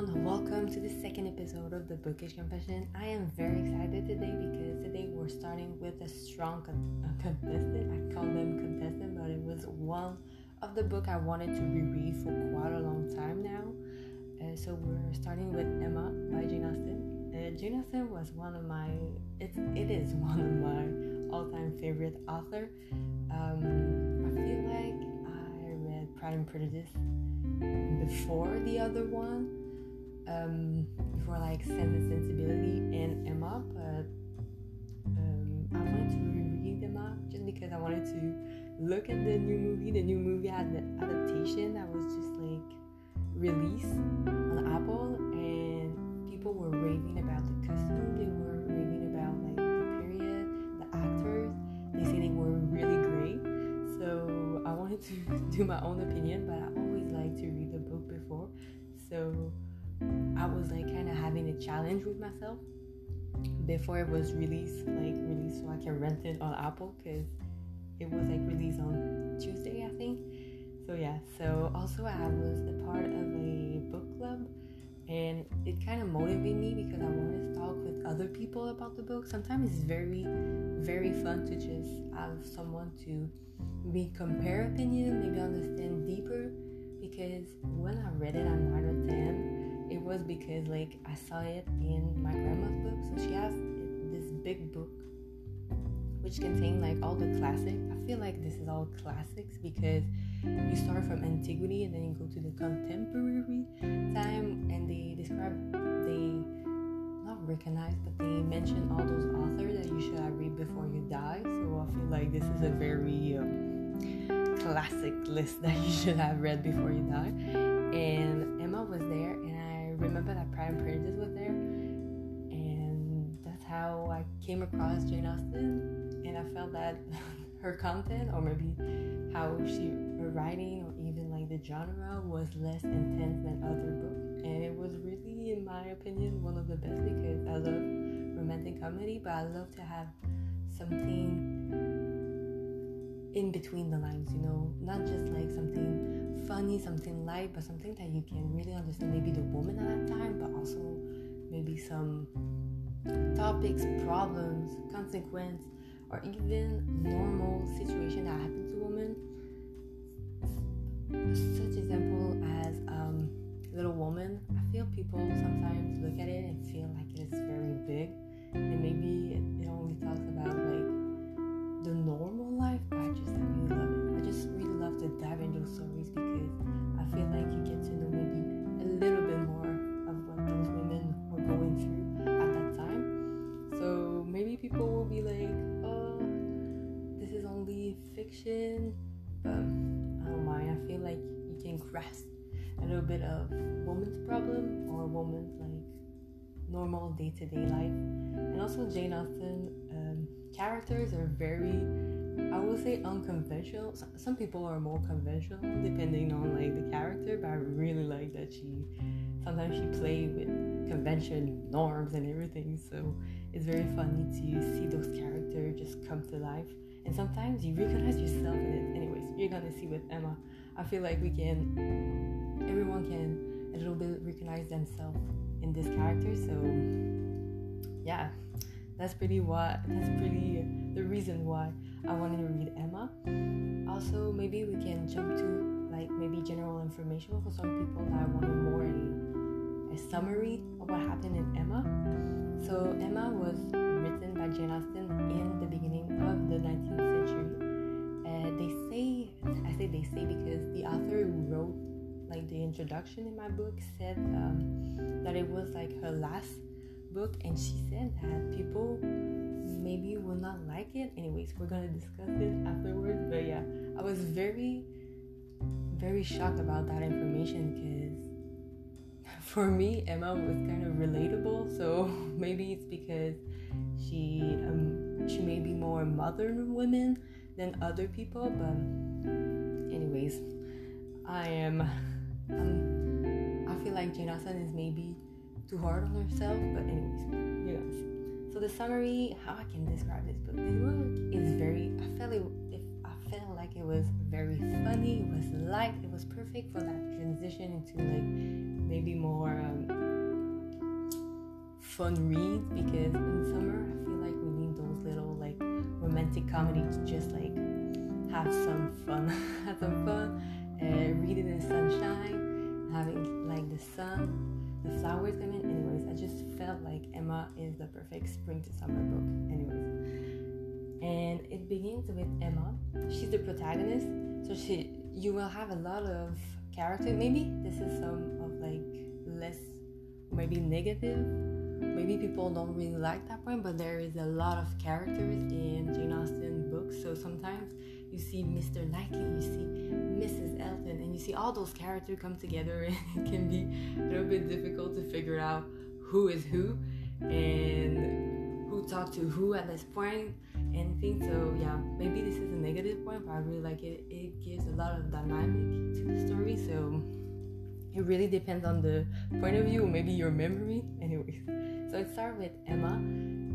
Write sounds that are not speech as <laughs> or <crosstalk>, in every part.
everyone, welcome to the second episode of the Bookish Confession. I am very excited today because today we're starting with a strong con- uh, contestant. I call them contestant, but it was one of the book I wanted to reread for quite a long time now. Uh, so we're starting with Emma by Jane Austen. Uh, Jane Austen was one of my it's it is <laughs> one of my all-time favorite author. Um, I feel like I read Pride and Prejudice before the other one, um, before like Sense and Sensibility and Emma, but um, I wanted to reread Emma just because I wanted to look at the new movie. The new movie had an adaptation that was just like released on Apple, and people were raving about the costume. They were raving about like the period, the actors. They say they were really great. So I wanted to <laughs> do my own opinion, but I always like to read the book before. So was like kind of having a challenge with myself before it was released, like released so I can rent it on Apple because it was like released on Tuesday, I think. So yeah, so also I was a part of a book club and it kind of motivated me because I wanted to talk with other people about the book. Sometimes it's very, very fun to just have someone to maybe compare opinion, maybe understand deeper. Because when I read it at nine or ten, it was because like I saw it in my grandma's book. So she has this big book which contain like all the classics. I feel like this is all classics because you start from antiquity and then you go to the contemporary time and they describe they not recognize but they mention all those authors that you should read before you die. So I feel like this is a very um, classic list that <laughs> you should have read before you die. And Emma was there remember that Pride and Prejudice was there and that's how I came across Jane Austen. And I felt that <laughs> her content or maybe how she her writing or even like the genre was less intense than other books. And it was really in my opinion one of the best because I love romantic comedy but I love to have something in between the lines you know not just like something funny something light but something that you can really understand maybe the woman at that time but also maybe some topics problems consequence or even normal situation that happens to women. Such example as um, Little Woman. I feel people sometimes look at it and feel like it is very big, and maybe it, it only talks about like the normal life. But I just I really love it. I just really love to dive into stories because I feel like you get to know maybe a little bit more of what those women were going through at that time. So maybe people will be like, "Oh, this is only fiction, but I don't mind. I feel like you can grasp a little bit of woman's problem or woman's like normal day to day life. And also, Jane Austen um, characters are very, I would say, unconventional. Some people are more conventional depending on like the character, but I really like that she sometimes she play with convention norms and everything. So it's very funny to see those characters just come to life and sometimes you recognize yourself in it. Anyways, you're gonna see with Emma. I feel like we can, everyone can a little bit recognize themselves in this character. So yeah, that's pretty what that's pretty the reason why I wanted to read Emma. Also, maybe we can jump to like maybe general information for some people that wanted more a, a summary of what happened in Emma. So Emma was written by Jane Austen in the beginning of the 19th century. Uh, they say, I say they say because the author who wrote like the introduction in my book said um, that it was like her last book, and she said that people maybe will not like it. Anyways, we're gonna discuss it afterwards. But yeah, I was very, very shocked about that information because <laughs> for me, Emma was kind of relatable. So <laughs> maybe it's because she um, she may be more modern women than other people, but anyways, I am um, I feel like Jane Austen is maybe too hard on herself, but anyways, you guys. So the summary, how I can describe this book. This book is very. I felt it. I felt like it was very funny. It was light. It was perfect for that transition into like maybe more um, fun reads because in summer I feel like we need those little like romantic comedy to just like have some fun, <laughs> have some fun, and read it in the sunshine, having like the sun the flowers coming. Anyways, I just felt like Emma is the perfect spring to summer book. Anyways, and it begins with Emma. She's the protagonist, so she you will have a lot of character. Maybe this is some of like less, maybe negative. Maybe people don't really like that point, but there is a lot of characters in Jane Austen books. So sometimes you see Mr. Knightley, you see Mrs. Elton, and you see all those characters come together, <laughs> and it can be a little bit difficult to figure out who is who and who talked to who at this and things. so yeah maybe this is a negative point but i really like it it gives a lot of dynamic to the story so it really depends on the point of view maybe your memory anyways so it starts with emma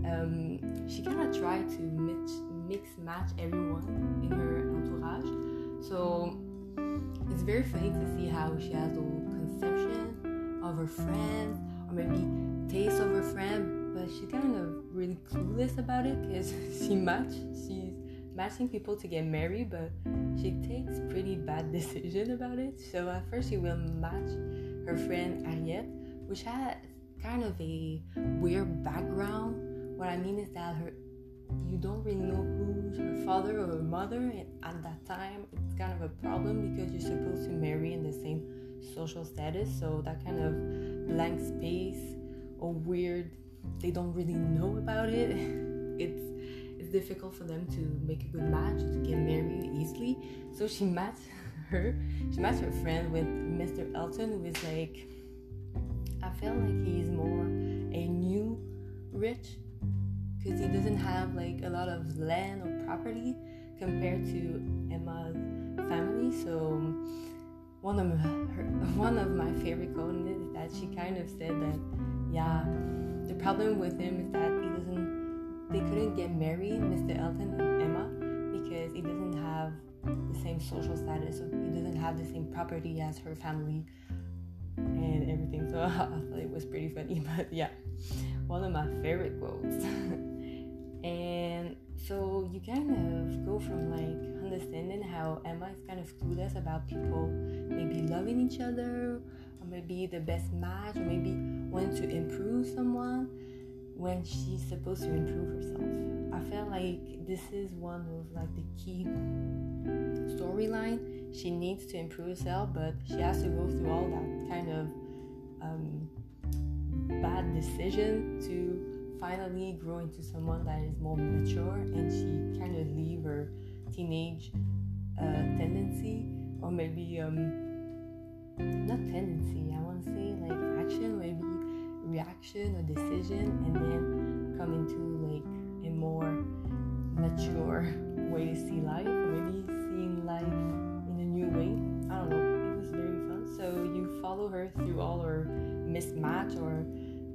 um, she kind of tried to mix, mix match everyone in her entourage. So it's very funny to see how she has the conception of her friends or maybe taste of her friend but she's kind of really clueless about it because <laughs> she match she's matching people to get married but she takes pretty bad <laughs> decision about it. So at first she will match her friend Harriet which had kind of a weird background. What I mean is that her you don't really know who's her father or her mother and at that time it's kind of a problem because you're supposed to marry in the same social status so that kind of blank space or weird they don't really know about it. <laughs> It's it's difficult for them to make a good match to get married easily. So she met <laughs> her she met her friend with mr elton who is like i feel like he's more a new rich because he doesn't have like a lot of land or property compared to emma's family. So one of her, <laughs> one of my favorite quotes is that she kind of said that yeah the problem with him is that he doesn't they couldn't get married mr elton and emma because he doesn't have the same social status so he doesn't have the same property as her family and everything. So <laughs> i thought it was pretty funny <laughs> but yeah one of my favorite quotes and so you kind of go from like understanding how emma is kind of clueless about people maybe loving each other or maybe the best match or maybe want to improve someone when she's supposed to improve herself. I feel like this is one of like the key storyline. She needs to improve herself but she has to go through all that kind of um, bad decision to finally grow into someone that is more mature and she kind of leave her teenage uh, tendency or maybe um, not tendency i want to say like action maybe reaction or decision and then come into like a more mature way to see life or maybe seeing life in a new way. I don't know. It was very fun. So you follow her through all her mismatch or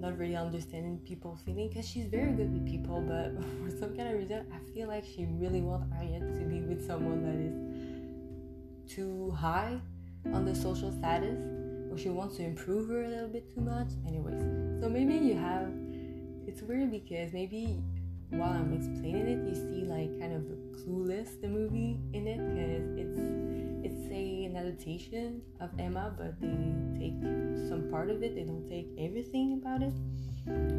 not really understanding people feeling because she's very good with people but <laughs> for some kind of reason i feel like she really wants Harriet to be with someone that is too high on the social status or she wants to improve her a little bit too much. Anyways so maybe you have it's weird because maybe while i'm explaining it you see like kind of the clueless the movie in it because it's adaptation of emma but they take some part of it they don't take everything about it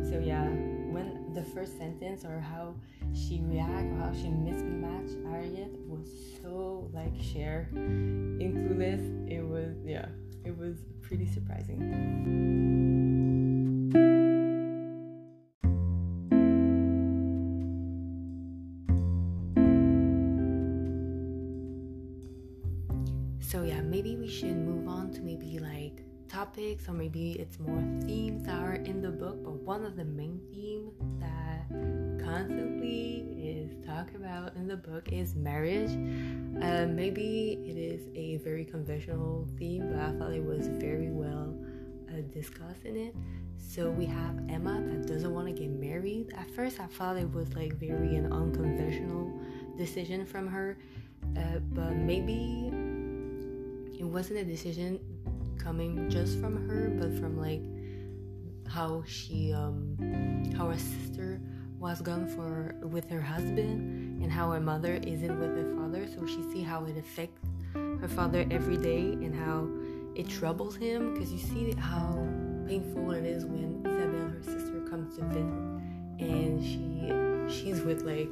so yeah when the first sentence or how she react or how she mismatched Harriet was so like Cher in Clueless. It was yeah, it was pretty surprising. Topics or maybe it's more themes that are in the book but one of the main themes that constantly is talked about in the book is marriage. Uh, maybe it is a very conventional theme but i thought it was very well uh, discussed in it. So we have emma that doesn't want to get married. At first i thought it was like very an unconventional decision from her uh, but maybe it wasn't a decision coming just from her, but from like how she um how her sister was gone for with her husband and how her mother isn't with her father. So she see how it affects her father every day and how it troubles him. Because you see how painful it is when Isabel her sister comes to visit and she she's with like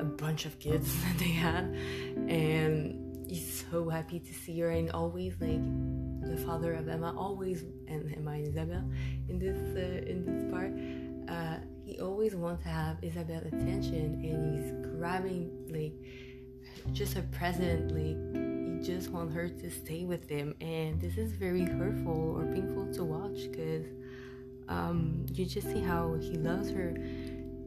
a bunch of kids <laughs> that they had and he's so happy to see her and always like the father of Emma always and Emma and Isabel in this uh, in this part uh, he always wants to have Isabel attention and he's grabbing like just her present like he just want her to stay with him and this is very hurtful or painful to watch because um, you just see how he loves her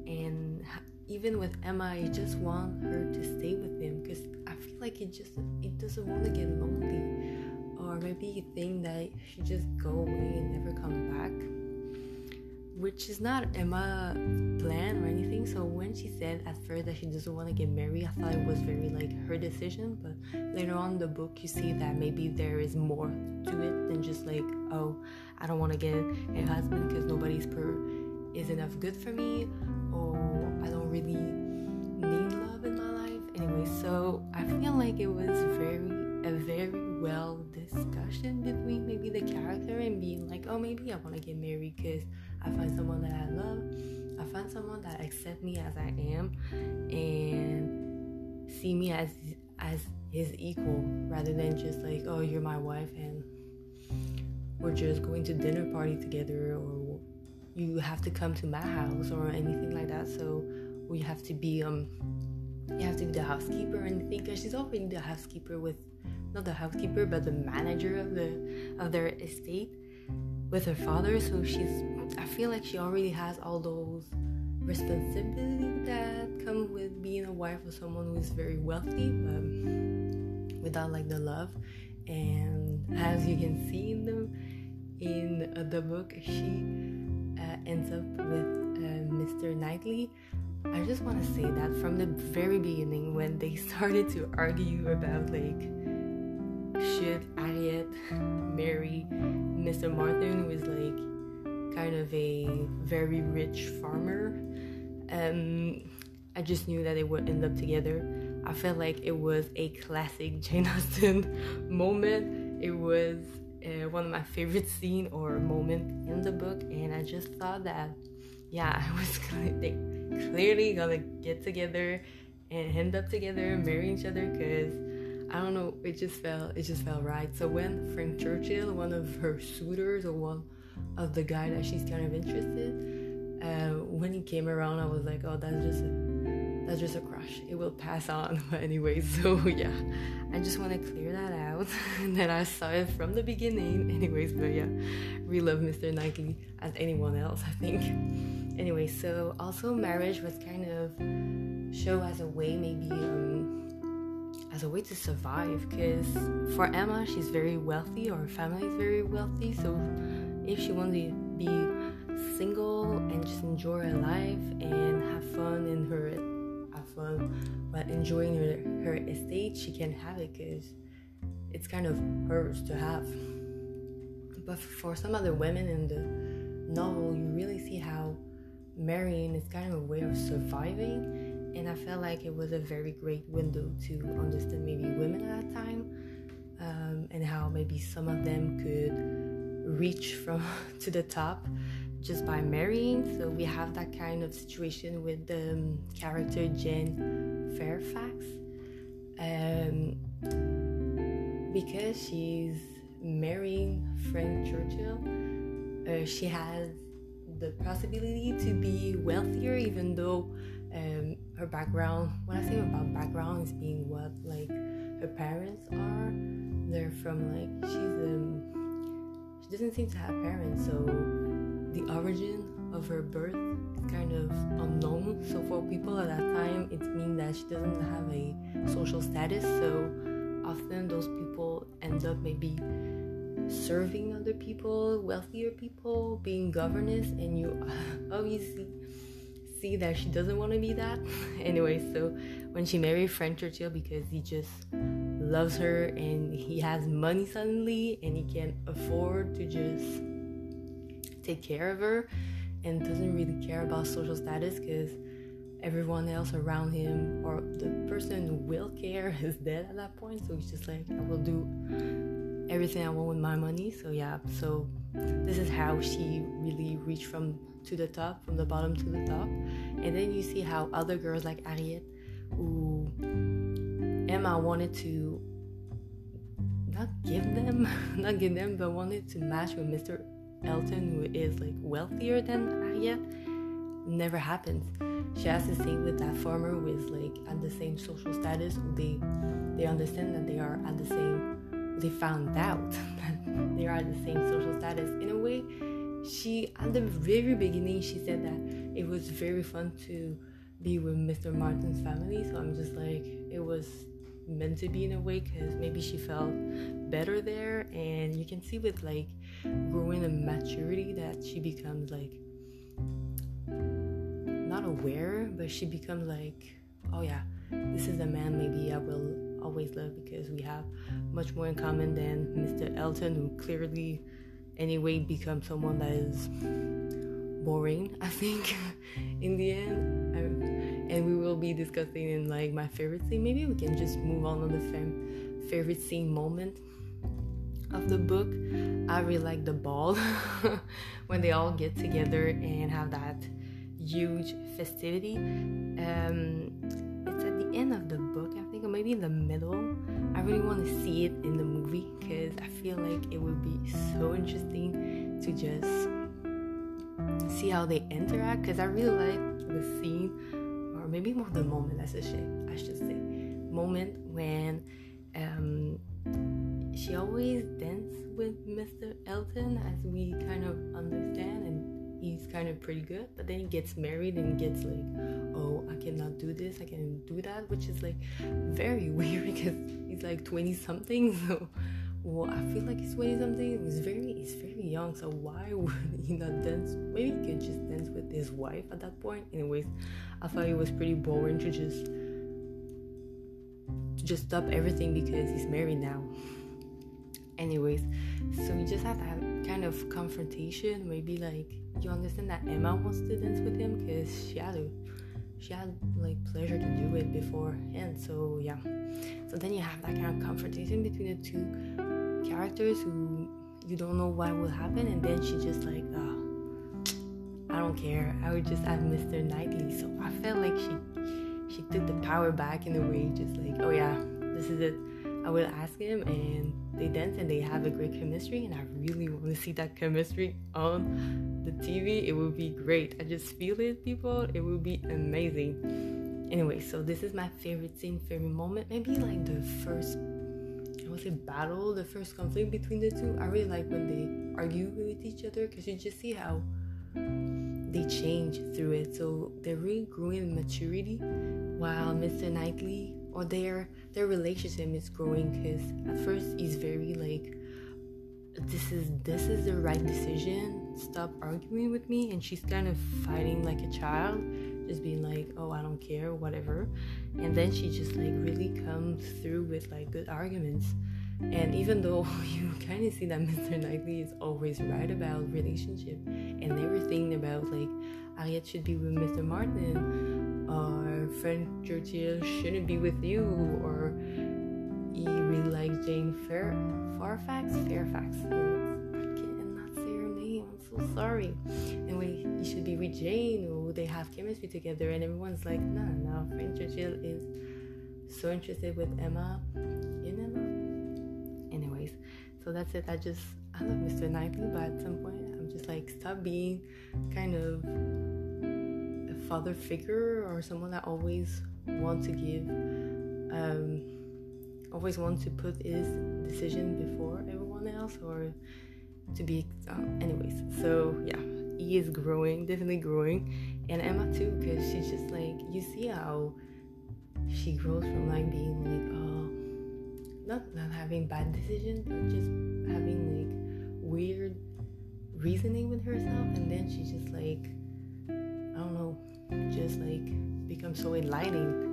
and even with Emma he just want her to stay with him because I feel like he just he doesn't want to get lonely or maybe you think that she just go away and never come back which is not Emma's plan or anything. So when she said at first that she doesn't want to get married, I thought it was very like her decision. But later on in the book, you see that maybe there is more to it than just like, oh, I don't want to get a husband because nobody's per is enough good for me, or I don't really need love in my life. Anyway, so I feel like it was very a very well discussion between maybe the character and being like, oh, maybe I want to get married because I find someone that I love. I find someone that accepts me as I am and see me as as his equal rather than just like, oh, you're my wife and we're just going to dinner party together or you have to come to my house or anything like that. So we have to be um you have to be the housekeeper and think she's already the housekeeper with not the housekeeper but the manager of the of their estate with her father. So she's i feel like she already has all those responsibilities that come with being a wife of someone who is very wealthy but without like the love. And as you can see in the in the book she uh, ends up with uh, mr knightley. I just want to say that from the very beginning when they <laughs> started to argue about like should Harriet marry Mr. Martin, who is like kind of a very rich farmer? Um, I just knew that they would end up together. I felt like it was a classic Jane Austen <laughs> moment. It was uh, one of my favorite scene or moment in the book, and I just thought that, yeah, <laughs> I was they clearly gonna get together and end up together, marry each other, because I don't know, it just felt it just felt right. So when Frank Churchill, one of her suitors or one of the guy that she's kind of interested, uh, when he came around, I was like, oh, that's just a, that's just a crush. It will pass on. <laughs> But anyway, <laughs> so yeah, I just want to clear that out. <laughs> that I saw it from the beginning. Anyways, but yeah, we love Mr. Knightley as anyone else, I think. Anyway, so also marriage was kind of show as a way maybe. Um, as a way to survive because for Emma she's very wealthy or her family is very wealthy so if she wants to be single and just enjoy her life and have fun in her have fun but enjoying her, her estate she can have it because it's kind of hers to have. But for some other women in the novel you really see how marrying is kind of a way of surviving and I felt like it was a very great window to understand maybe women at that time um, and how maybe some of them could reach from <laughs> to the top just by marrying. So we have that kind of situation with the um, character Jane Fairfax. Um, because she's marrying Frank Churchill, uh, she has the possibility to be wealthier, even though um, her background. When I say about background, is being what like her parents are. They're from like she's um she doesn't seem to have parents, so the origin of her birth is kind of unknown. So for people at that time, it means that she doesn't have a social status. So often those people end up maybe serving other people, wealthier people, being governess, and you <laughs> obviously see that she doesn't want to be that. <laughs> anyway, so when she married Frank Churchill because he just loves her and he has money suddenly and he can afford to just take care of her and doesn't really care about social status because everyone else around him or the person who will care <laughs> is dead at that point so he's just like i will do everything i want with my money so yeah so this is how she really reached from to the top from the bottom to the top and then you see how other girls like Harriet who Emma wanted to not give them <laughs> not give them but wanted to match with Mr. Elton who is like wealthier than Harriet never happens she has to stay with that farmer who is like at the same social status they they understand that they are at the same they found out <laughs> that they are the same social status. In a way she at the very beginning she said that it was very fun to be with mr martin's family. So i'm just like it was meant to be in a way because maybe she felt better there. And you can see with like growing in maturity that she becomes like not aware but she becomes like oh yeah this is a man maybe i will always love because we have much more in common than mr elton who clearly anyway becomes someone that is boring <laughs> i think <laughs> in the end. I, and we will be discussing in like my favorite scene. Maybe we can just move on to the fam- favorite scene moment of the book. I really like the ball <laughs> when they all get together and have that huge festivity. Um it's at the end of the book think maybe in the middle i really want to see it in the movie because i feel like it would be so interesting to just see how they interact because i really like the scene or maybe more the moment as a shame i should say. Moment when um she always dance with mr elton as we kind of understand and he's kind of pretty good but then he gets married and gets like oh do this i can do that which is like very <laughs> weird because he's like 20 something <laughs> so well i feel like he's 20 something he's very he's very young so why <laughs> would he not dance? Maybe he could just dance with his wife at that point. Anyways i thought it was pretty boring to just to just stop everything because he's married now. Anyways so we just have that kind of confrontation maybe like you understand that Emma wants to dance with him because she had she had like pleasure to do it beforehand. So yeah. So then you have that kind of confrontation between the two characters who you don't know what will happen, and then she just like, oh, I don't care. I would just have Mr. Knightley. So I felt like she she took the power back in a way, just like, oh yeah, this is it. I will ask him, and they dance and they have a great chemistry, and I really want to see that chemistry on the TV. It would be great. I just feel it, people. It would be amazing. Anyway, so this is my favorite scene, favorite moment. Maybe like the first, I would say, battle, the first conflict between the two. I really like when they argue with each other because you just see how they change through it. So they're really growing in maturity while Mr. Knightley or their their relationship is growing because at first he's very like this is this is the right decision. Stop arguing with me. And she's kind of fighting like a child just being like oh i don't care whatever. And then she just like really comes through with like good arguments. And even though <laughs> you kind of see that mr knightley is always right about relationship and everything about like harriet should be with mr martin or Frank Churchill shouldn't be with you, or he really likes Jane Fair Fairfax. Fairfax. I cannot say her name. I'm so sorry. Anyway, you should be with Jane, or they have chemistry together, and everyone's like, no, no. Frank Churchill is so interested with Emma. In Emma. Anyways, so that's it. I just I love Mr. Knightley, but at some point like, stop being kind of a father figure or someone that always want to give um, always want to put his decision before everyone else or to be um, anyways. So yeah he is growing definitely growing. And emma too because she's just like you see how she grows from like being like oh not not having bad decisions but just having like weird reasoning with herself and then she's just like i don't know just like become so enlightening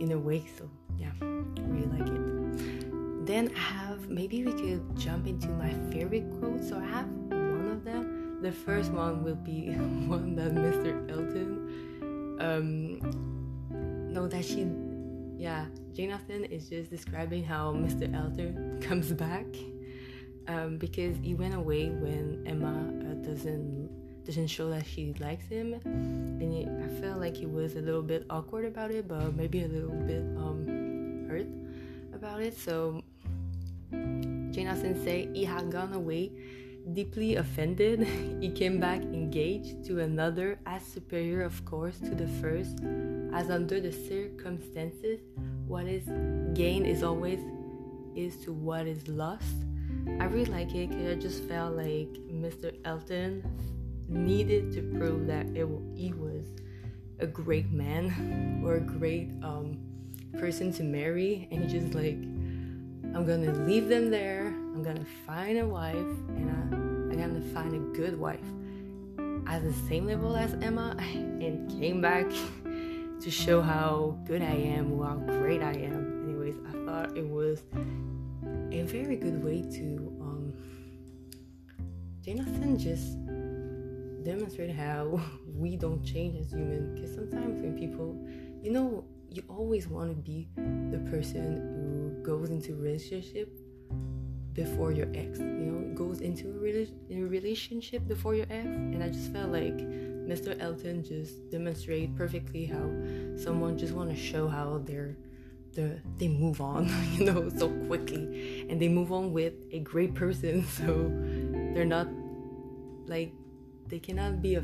in a way. So yeah, really like it. then I have maybe we could jump into my favorite quote. So I have one of them. The first one will be <laughs> one that Mr. Elton um no that she yeah Jane Austen is just describing how Mr. Elton <laughs> comes back um, because he went away when Emma uh, doesn't doesn't show that she likes him, and I felt like he was a little bit awkward about it, but maybe a little bit um, hurt about it. So Jane Austen said he had gone away deeply offended. <laughs> he came back engaged to another, as superior, of course, to the first, as under the circumstances, what is gained is always is to what is lost. I really like it because I just felt like Mr. Elton needed to prove that it, he was a great man <laughs> or a great um, person to marry, and he just like, I'm gonna leave them there. I'm gonna find a wife, and I, I'm gonna find a good wife at the same level as Emma, <laughs> and came back <laughs> to show how good I am, how great I am. Anyways, I thought it was a very good way to um, Austen just demonstrate how <laughs> we don't change as human. Because sometimes when people, you know, you always want to be the person who goes into relationship before your ex. You know, goes into a, a relationship before your ex, and I just felt like Mr. Elton just demonstrate perfectly how someone just want to show how they're the, they move on, <laughs> you know, so quickly, and they move on with a great person. <laughs> So they're not like they cannot be a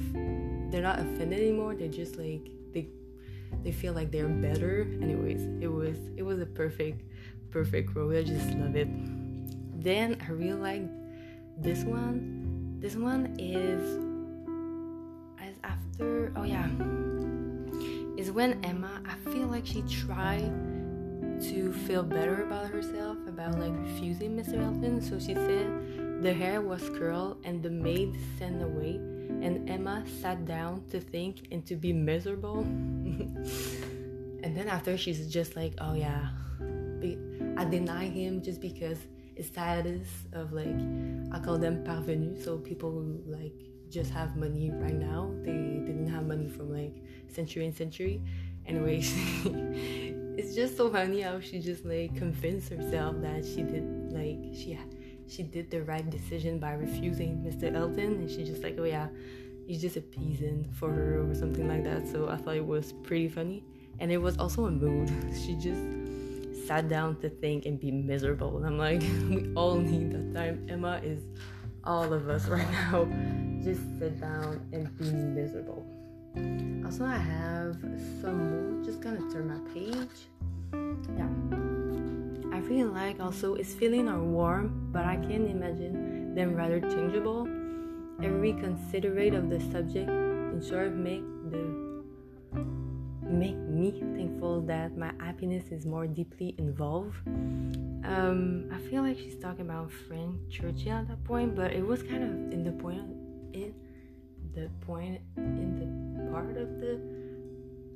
they're not offended anymore. They're just like they they feel like they're better. Anyways it was it was a perfect perfect role i just love it. Then i really like this one this one is as after oh yeah. Is when emma i feel like she tried to feel better about herself about like refusing mr elton so she said the hair was curled and the maid sent away and Emma sat down to think and to be miserable. <laughs> and then after she's just like, oh yeah, I deny him just because his status of like, I call them parvenus, so people who like just have money right now. They didn't have money from like century and century. Anyways, <laughs> it's just so funny how she just like convinced herself that she did like she she did the right decision by refusing Mr. Elton, and she's just like, oh yeah, he's just appeasing for her or something like that. So I thought it was pretty funny, and it was also a mood. <laughs> She just sat down to think and be miserable, and I'm like, <laughs> we all need that time. Emma is all of us right <laughs> now. Just sit down and be miserable. Also, I have some more. Just gonna turn my page. Yeah. I really like also it's feeling are warm, but I can imagine them rather changeable. Every considerate of the subject in short make the make me thankful that my happiness is more deeply involved. Um, I feel like she's talking about Frank Churchill at that point, but it was kind of in the point in the point in the part of the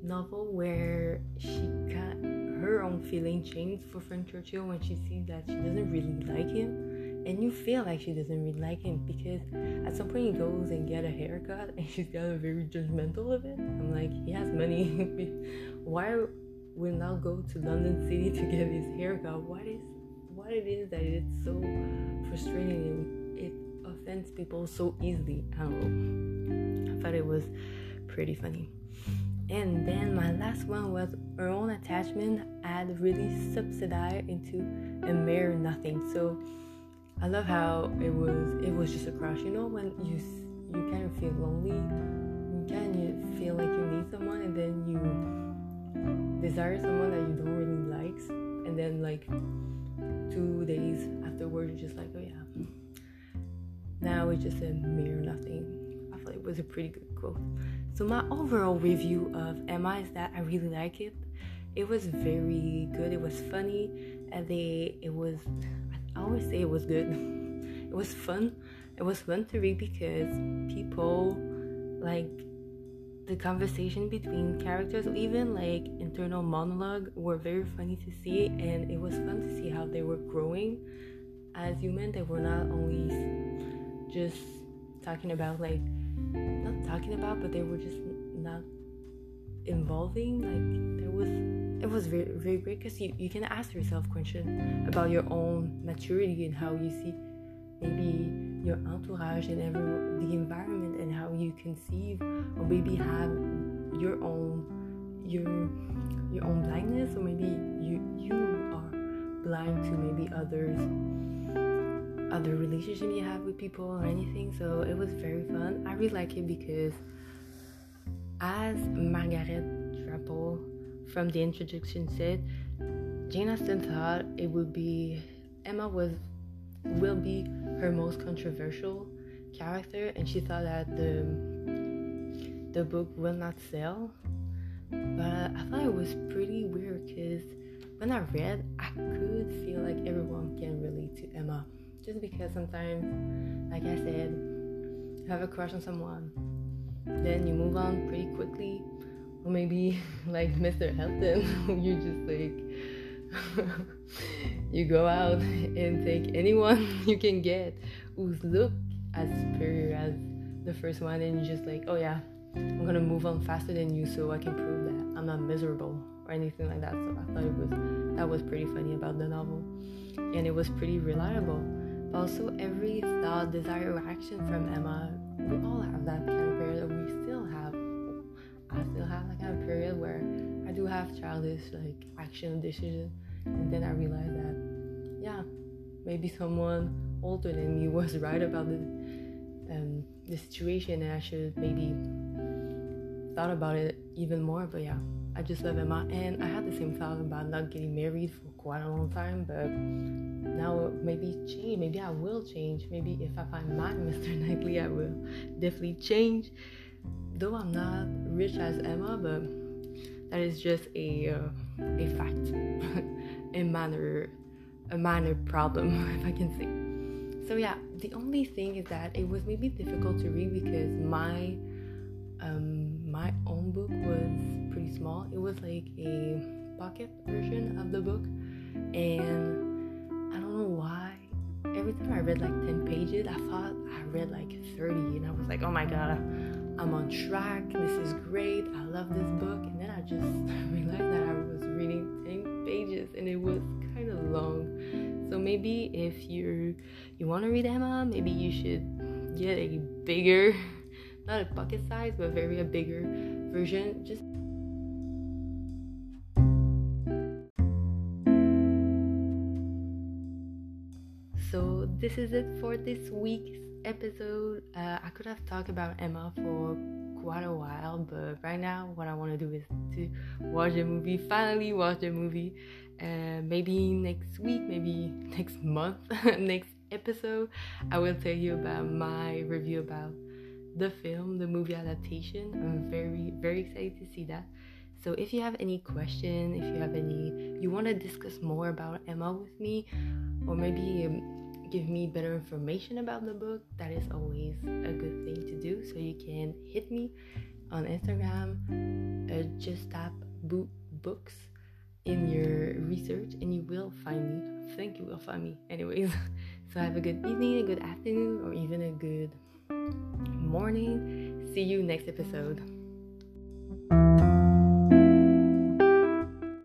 novel where she got her own feeling changed for Frank Churchill when she sees that she doesn't really like him. And you feel like she doesn't really like him because at some point he goes and get a haircut and she's got a very judgmental of it. I'm like, he has money. <laughs> Why will now go to London City to get his haircut? What is what it is that it's so frustrating and it offends people so easily. I don't know. I thought it was pretty funny. And then my last one was her own attachment had really subsidized into a mere nothing. So I love how it was it was just a crush. You know when you you kind of feel lonely, you kind of feel like you need someone, and then you desire someone that you don't really like, and then like two days afterwards, you're just like, oh yeah. Now it's just a mere nothing. I feel like it was a pretty good quote. So my overall review of Emma is that I really like it. It was very good. It was funny, and they it was. I always say it was good. <laughs> it was fun. It was fun to read because people like the conversation between characters, even like internal monologue, were very funny to see, and it was fun to see how they were growing as human. They were not always just talking about like not talking about, but they were just not involving. Like there was, it was very very great because you you can ask yourself question about your own maturity and how you see maybe your entourage and every the environment and how you conceive or maybe have your own your your own blindness or maybe you you are blind to maybe others other relationship you have with people or mm. anything so it was very fun. I really like it because as margaret Drabble from the introduction said jane austen thought it would be emma was will be her most controversial character and she thought that the the book will not sell. But i thought it was pretty weird because when i read i could feel like everyone can relate to emma just because sometimes like i said you have a crush on someone then you move on pretty quickly. Or maybe <laughs> like mr Elton <laughs> you just like <laughs> you go out and take anyone you can get who's look as superior as the first one and you're just like oh yeah i'm gonna move on faster than you so i can prove that i'm not miserable or anything like that. So i thought it was that was pretty funny about the novel. And it was pretty reliable but also every thought desire or action from emma we all have that kind of period we still have i still have that kind of period where i do have childish like action decision and then i realize that yeah maybe someone older than me was <laughs> right about the um, the situation and I should maybe thought about it even more. But yeah I just love Emma. And I had the same thought about not getting married for quite a long time but now maybe change maybe I will change maybe if I find my <laughs> Mr. Knightley I will definitely change though I'm not rich as Emma but that is just a uh, a fact <laughs> a manner a minor problem <laughs> if I can say so yeah the only thing is that it was maybe difficult to read because my um, my own book was pretty small. It was like a pocket version of the book, and I don't know why. Every time I read like 10 pages, I thought I read like 30, and I was like, oh my god, I'm on track. This is great. I love this book. And then I just <laughs> realized that I was reading 10 pages, and it was kind of long. So maybe if you you want to read Emma, maybe you should get a bigger <laughs> not a bucket size, but very a bigger version. Just this is it for this week's episode. Uh, I could have talked about Emma for quite a while, but right now what I want to do is to watch the movie. Finally, watch the movie. Uh, maybe next week, maybe <laughs> next month, <laughs> next episode, I will tell you about my review about the film, the movie adaptation. I'm very, very excited to see that. So if you have any question, if you have any, you want to discuss more about Emma with me, or maybe um, give me better information about the book, that is always a good thing to do. So you can hit me on Instagram, uh, just tap boue books in your research, and you will find me. I think you will find me. Anyways, <laughs> so have a good evening, a good afternoon, or even a good morning. See you next episode.